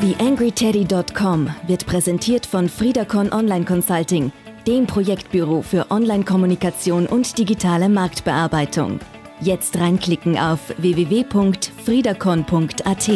TheAngryTeddy.com wird präsentiert von Friedacon Online Consulting, dem Projektbüro für Online-Kommunikation und digitale Marktbearbeitung. Jetzt reinklicken auf www.friedacon.at.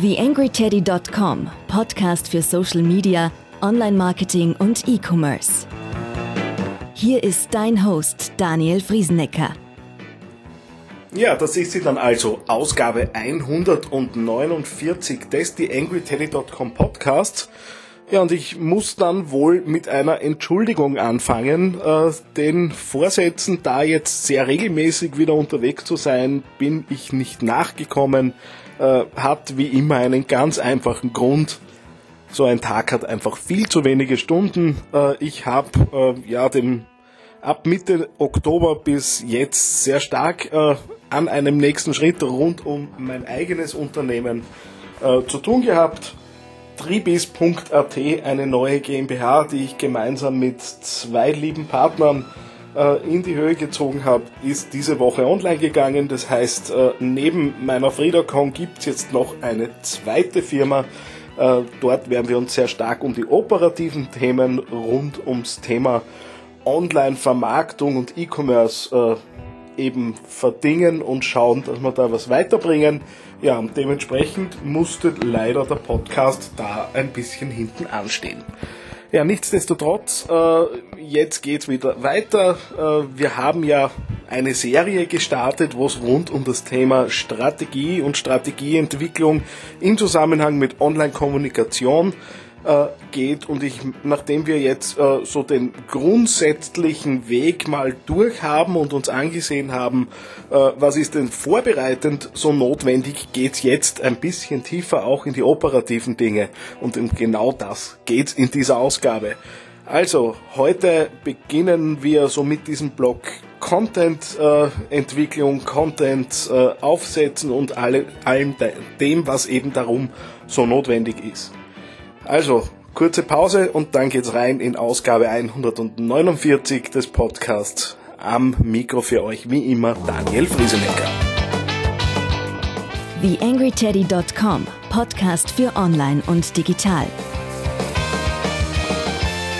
TheAngryTeddy.com, Podcast für Social Media, Online-Marketing und E-Commerce. Hier ist dein Host Daniel Friesenecker. Ja, das ist sie dann also, Ausgabe 149 des TheAngryTeddy.com Podcasts. Ja, und ich muss dann wohl mit einer Entschuldigung anfangen. Äh, den Vorsätzen, da jetzt sehr regelmäßig wieder unterwegs zu sein, bin ich nicht nachgekommen äh, hat wie immer einen ganz einfachen Grund. So ein Tag hat einfach viel zu wenige Stunden. Äh, ich habe äh, ja dem ab Mitte Oktober bis jetzt sehr stark äh, an einem nächsten Schritt rund um mein eigenes Unternehmen äh, zu tun gehabt. Tribis.at, eine neue GmbH, die ich gemeinsam mit zwei lieben Partnern äh, in die Höhe gezogen habe, ist diese Woche online gegangen. Das heißt, äh, neben meiner FridaCon gibt es jetzt noch eine zweite Firma. Äh, dort werden wir uns sehr stark um die operativen Themen rund ums Thema Online-Vermarktung und E-Commerce eben verdingen und schauen, dass wir da was weiterbringen. Ja, und dementsprechend musste leider der Podcast da ein bisschen hinten anstehen. Ja, nichtsdestotrotz, äh, jetzt geht's wieder weiter. Äh, wir haben ja eine Serie gestartet, wo es rund um das Thema Strategie und Strategieentwicklung im Zusammenhang mit Online-Kommunikation äh, geht und ich, nachdem wir jetzt äh, so den grundsätzlichen Weg mal durch haben und uns angesehen haben, äh, was ist denn vorbereitend so notwendig, geht's jetzt ein bisschen tiefer auch in die operativen Dinge und um genau das geht's in dieser Ausgabe. Also, heute beginnen wir so mit diesem Blog Content-Entwicklung, äh, Content äh, aufsetzen und alle, allem dem, was eben darum so notwendig ist. Also, kurze Pause und dann geht's rein in Ausgabe 149 des Podcasts. Am Mikro für euch wie immer Daniel Friesenecker. TheAngryTeddy.com Podcast für Online und Digital.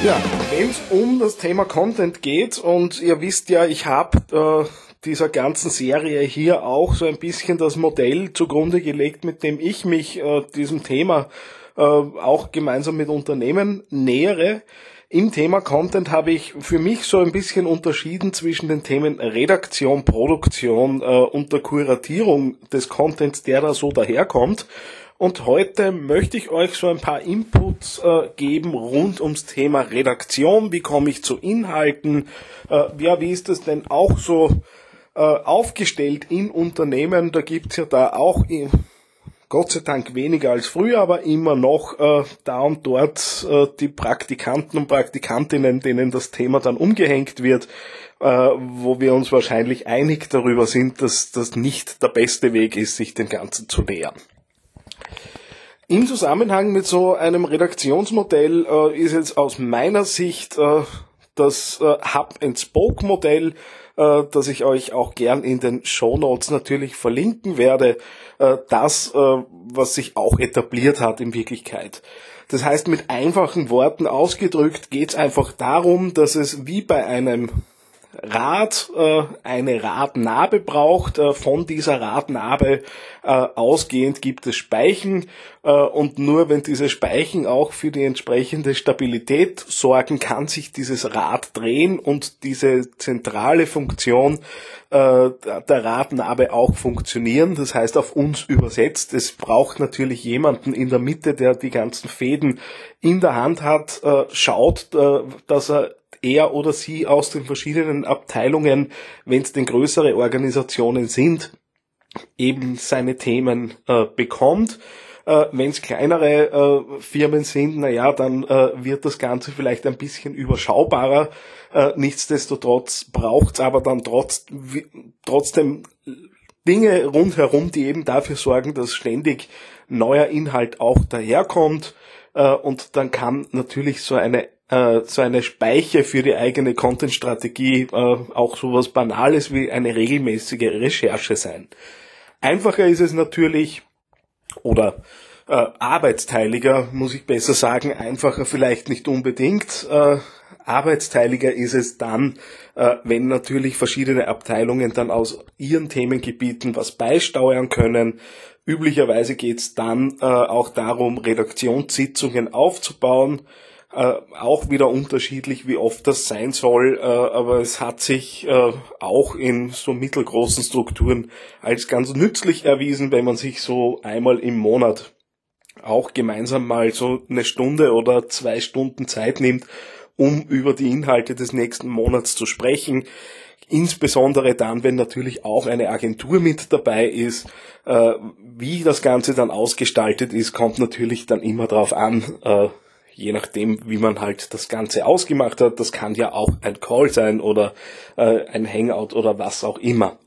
Ja, wenn es um das Thema Content geht und ihr wisst ja, ich habe äh, dieser ganzen Serie hier auch so ein bisschen das Modell zugrunde gelegt, mit dem ich mich äh, diesem Thema äh, auch gemeinsam mit Unternehmen nähere. Im Thema Content habe ich für mich so ein bisschen unterschieden zwischen den Themen Redaktion, Produktion äh, und der Kuratierung des Contents, der da so daherkommt. Und heute möchte ich euch so ein paar Inputs äh, geben rund ums Thema Redaktion. Wie komme ich zu Inhalten? Äh, ja, wie ist es denn auch so äh, aufgestellt in Unternehmen? Da gibt's ja da auch Gott sei Dank weniger als früher, aber immer noch äh, da und dort äh, die Praktikanten und Praktikantinnen, denen das Thema dann umgehängt wird, äh, wo wir uns wahrscheinlich einig darüber sind, dass das nicht der beste Weg ist, sich den Ganzen zu nähern. Im Zusammenhang mit so einem Redaktionsmodell äh, ist jetzt aus meiner Sicht äh, das äh, Hub-and-Spoke-Modell äh, das ich euch auch gern in den Show Notes natürlich verlinken werde, äh, das, äh, was sich auch etabliert hat in Wirklichkeit. Das heißt, mit einfachen Worten ausgedrückt geht es einfach darum, dass es wie bei einem Rad äh, eine Radnabe braucht. Äh, von dieser Radnabe äh, ausgehend gibt es Speichen äh, und nur wenn diese Speichen auch für die entsprechende Stabilität sorgen, kann sich dieses Rad drehen und diese zentrale Funktion äh, der Radnabe auch funktionieren. Das heißt auf uns übersetzt, es braucht natürlich jemanden in der Mitte, der die ganzen Fäden in der Hand hat, äh, schaut, dass er er oder sie aus den verschiedenen Abteilungen, wenn es denn größere Organisationen sind, eben seine Themen äh, bekommt. Äh, wenn es kleinere äh, Firmen sind, naja, dann äh, wird das Ganze vielleicht ein bisschen überschaubarer. Äh, nichtsdestotrotz braucht es aber dann trotz, trotzdem Dinge rundherum, die eben dafür sorgen, dass ständig neuer Inhalt auch daherkommt. Äh, und dann kann natürlich so eine äh, so eine Speiche für die eigene Content-Strategie äh, auch sowas Banales wie eine regelmäßige Recherche sein. Einfacher ist es natürlich, oder arbeitsteiliger, muss ich besser sagen, einfacher vielleicht nicht unbedingt. Arbeitsteiliger ist es dann, äh, wenn natürlich verschiedene Abteilungen dann aus ihren Themengebieten was beisteuern können. Üblicherweise geht es dann äh, auch darum, Redaktionssitzungen aufzubauen. Äh, auch wieder unterschiedlich, wie oft das sein soll, äh, aber es hat sich äh, auch in so mittelgroßen Strukturen als ganz nützlich erwiesen, wenn man sich so einmal im Monat auch gemeinsam mal so eine Stunde oder zwei Stunden Zeit nimmt, um über die Inhalte des nächsten Monats zu sprechen. Insbesondere dann, wenn natürlich auch eine Agentur mit dabei ist. Äh, wie das Ganze dann ausgestaltet ist, kommt natürlich dann immer darauf an, äh, je nachdem, wie man halt das Ganze ausgemacht hat. Das kann ja auch ein Call sein oder äh, ein Hangout oder was auch immer.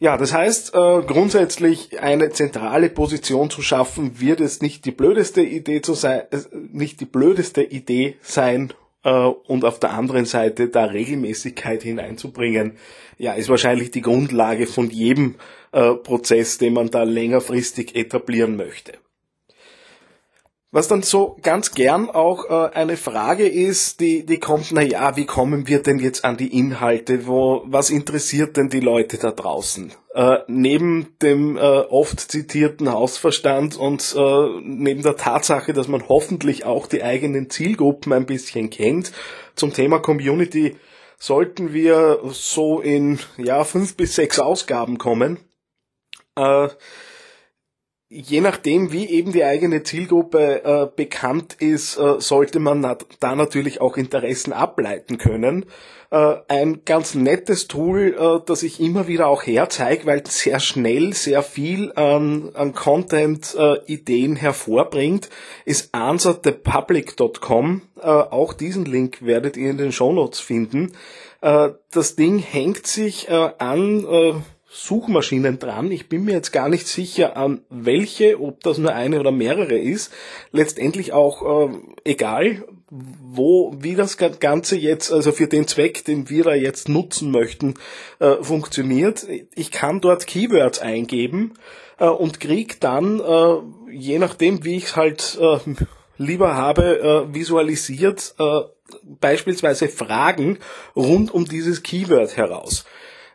Ja, das heißt, äh, grundsätzlich eine zentrale Position zu schaffen, wird es nicht die blödeste Idee zu sein, äh, nicht die blödeste Idee sein, äh, und auf der anderen Seite da Regelmäßigkeit hineinzubringen, ja, ist wahrscheinlich die Grundlage von jedem äh, Prozess, den man da längerfristig etablieren möchte. Was dann so ganz gern auch äh, eine Frage ist, die, die kommt, na ja, wie kommen wir denn jetzt an die Inhalte? Wo, was interessiert denn die Leute da draußen? Äh, neben dem äh, oft zitierten Hausverstand und äh, neben der Tatsache, dass man hoffentlich auch die eigenen Zielgruppen ein bisschen kennt, zum Thema Community sollten wir so in ja fünf bis sechs Ausgaben kommen. Je nachdem, wie eben die eigene Zielgruppe äh, bekannt ist, äh, sollte man na da natürlich auch Interessen ableiten können. Äh, ein ganz nettes Tool, äh, das ich immer wieder auch herzeige, weil sehr schnell sehr viel an, an Content-Ideen äh, hervorbringt, ist answerthepublic.com. Äh, auch diesen Link werdet ihr in den Shownotes finden. das Ding hängt sich an Suchmaschinen dran. Ich bin mir jetzt gar nicht sicher, an welche, ob das nur eine oder mehrere ist. Letztendlich auch äh, egal, wo, wie das Ganze jetzt, also für den Zweck, den wir da jetzt nutzen möchten, äh, funktioniert. Ich kann dort Keywords eingeben äh, und krieg dann, äh, je nachdem, wie ich es halt äh, lieber habe, äh, visualisiert, äh, beispielsweise Fragen rund um dieses Keyword heraus.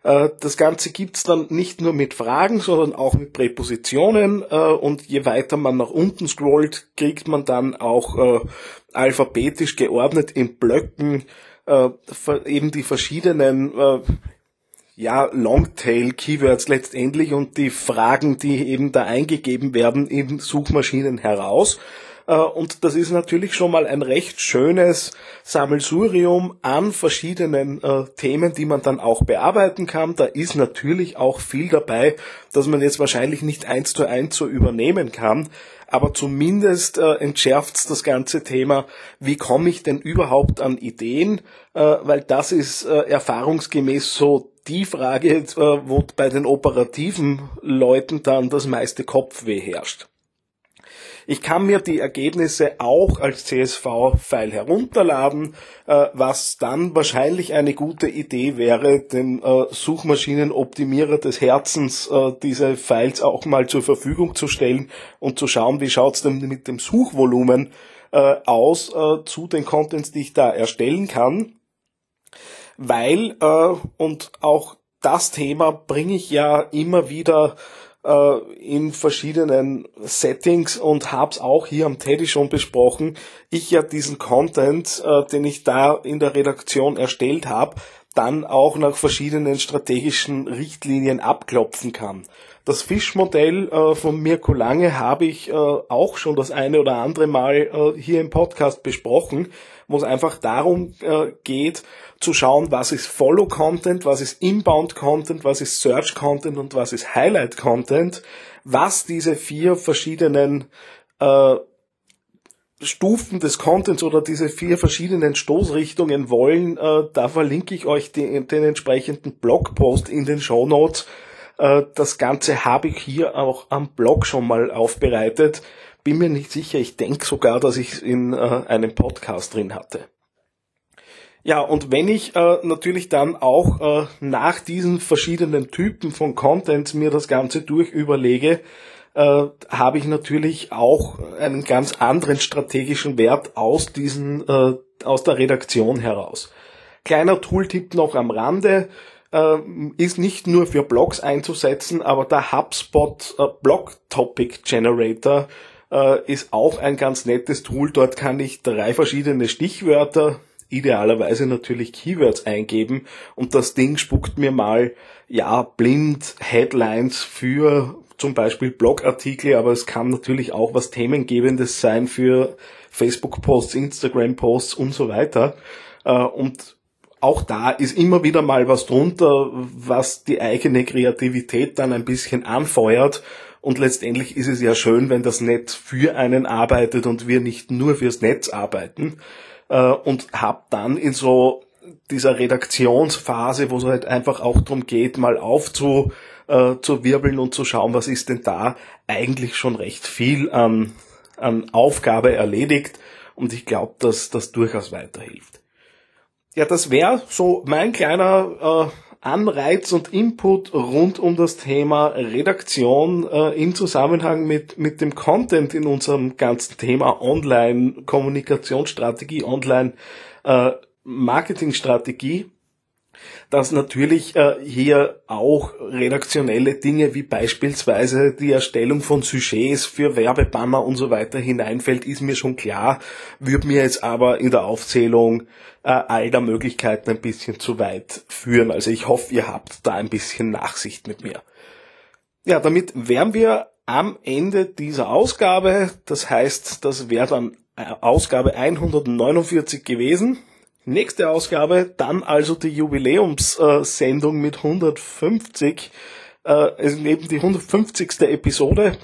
Äh, das Ganze gibt's dann nicht nur mit Fragen, sondern auch mit Präpositionen äh, und je weiter man nach unten scrollt, kriegt man dann auch äh, alphabetisch geordnet in Blöcken eben die verschiedenen ja, Longtail-Keywords letztendlich und die Fragen, die eben da eingegeben werden in Suchmaschinen heraus. Äh, und das ist natürlich schon mal ein recht schönes Sammelsurium an verschiedenen äh, Themen, die man dann auch bearbeiten kann. Da ist natürlich auch viel dabei, dass man jetzt wahrscheinlich nicht eins zu eins so übernehmen kann. Aber zumindest äh, entschärft das ganze Thema, wie komme ich denn überhaupt an Ideen, äh, weil das ist erfahrungsgemäß so die Frage, wo bei den operativen Leuten dann das meiste Kopfweh herrscht. Ich kann mir die Ergebnisse auch als CSV-File herunterladen, äh, was dann wahrscheinlich eine gute Idee wäre, dem äh, Suchmaschinenoptimierer des Herzens äh, diese Files auch mal zur Verfügung zu stellen und zu schauen, wie schaut's denn mit dem Suchvolumen äh, aus äh, zu den Contents, die ich da erstellen kann. Weil, äh, und auch das Thema bringe ich ja immer wieder äh, in verschiedenen Settings und hab's auch hier am Teddy schon besprochen. Ich ja diesen Content, äh, den ich da in der Redaktion erstellt habe, dann auch nach verschiedenen strategischen Richtlinien abklopfen kann. Das Fischmodell äh, von Mirko Lange habe ich äh, auch schon das eine oder andere Mal äh, hier im Podcast besprochen, wo es einfach darum äh, geht, zu schauen, was ist Follow-Content, was ist Inbound-Content, was ist Search-Content und was ist Highlight-Content, was diese vier verschiedenen äh, Stufen des Contents oder diese vier verschiedenen Stoßrichtungen wollen, äh, da verlinke ich euch den, den entsprechenden Blogpost in den Show Notes. Äh, das Ganze habe ich hier auch am Blog schon mal aufbereitet. bin mir nicht sicher, ich denke sogar, dass ich es in äh, einem Podcast drin hatte. Ja, und wenn ich äh, natürlich dann auch äh, nach diesen verschiedenen Typen von Content mir das Ganze durch überlege, äh, habe ich natürlich auch einen ganz anderen strategischen Wert aus diesen, äh, aus der Redaktion heraus. Kleiner Tooltip noch am Rande äh, ist nicht nur für Blogs einzusetzen, aber der HubSpot äh, Blog Topic Generator äh, ist auch ein ganz nettes Tool. Dort kann ich drei verschiedene Stichwörter idealerweise natürlich Keywords eingeben und das Ding spuckt mir mal, ja, blind Headlines für zum Beispiel Blogartikel, aber es kann natürlich auch was Themengebendes sein für Facebook-Posts, Instagram-Posts und so weiter. Äh, und auch da ist immer wieder mal was drunter, was die eigene Kreativität dann ein bisschen anfeuert. Und letztendlich ist es ja schön, wenn das Netz für einen arbeitet und wir nicht nur fürs Netz arbeiten äh, und hab dann in so dieser Redaktionsphase, wo es halt einfach auch darum geht, mal aufzu, äh, zu wirbeln und zu schauen, was ist denn da, eigentlich schon recht viel an, an Aufgabe erledigt und ich glaube, dass das durchaus weiterhilft. Ja, das wäre so mein kleiner äh, Anreiz und Input rund um das Thema Redaktion äh, im Zusammenhang mit, mit dem Content in unserem ganzen Thema Online-Kommunikationsstrategie, Online-Marketingstrategie. Dass natürlich äh, hier auch redaktionelle Dinge wie beispielsweise die Erstellung von Sujets für Werbebanner und so weiter hineinfällt, ist mir schon klar, würde mir jetzt aber in der Aufzählung äh, all der Möglichkeiten ein bisschen zu weit führen. Also ich hoffe, ihr habt da ein bisschen Nachsicht mit mir. Ja, damit wären wir am Ende dieser Ausgabe. Das heißt, das wäre dann äh, Ausgabe 149 gewesen. Nächste Ausgabe, dann also die Jubiläumssendung mit 150, äh, eben die 150. Episode.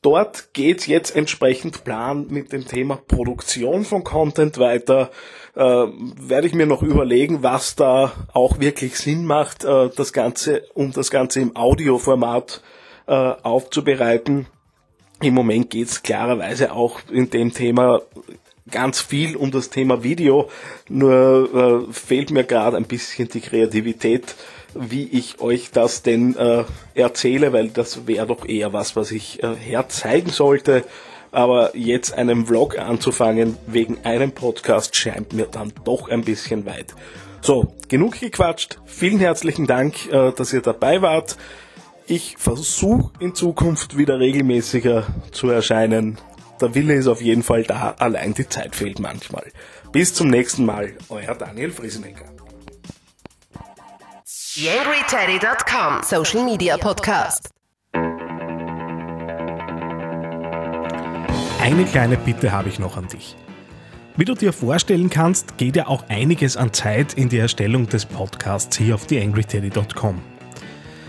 Dort geht's jetzt entsprechend plan mit dem Thema Produktion von Content weiter. Äh, werde ich mir noch überlegen, was da auch wirklich Sinn macht, äh, das Ganze, um das Ganze im Audioformat äh, aufzubereiten. Im Moment geht's klarerweise auch in dem Thema ganz viel um das Thema Video, nur äh, fehlt mir gerade ein bisschen die Kreativität, wie ich euch das denn äh, erzähle, weil das wäre doch eher was, was ich äh, herzeigen sollte. Aber jetzt einen Vlog anzufangen wegen einem Podcast scheint mir dann doch ein bisschen weit. So, genug gequatscht. Vielen herzlichen Dank, äh, dass ihr dabei wart. Ich versuche in Zukunft wieder regelmäßiger zu erscheinen. Der Wille ist auf jeden Fall da, allein die Zeit fehlt manchmal. Bis zum nächsten Mal, euer Daniel Friesenecker. YangryTeddy.com Social Media Podcast. Eine kleine Bitte habe ich noch an dich. Wie du dir vorstellen kannst, geht ja auch einiges an Zeit in die Erstellung des Podcasts hier auf theangryteddy.com.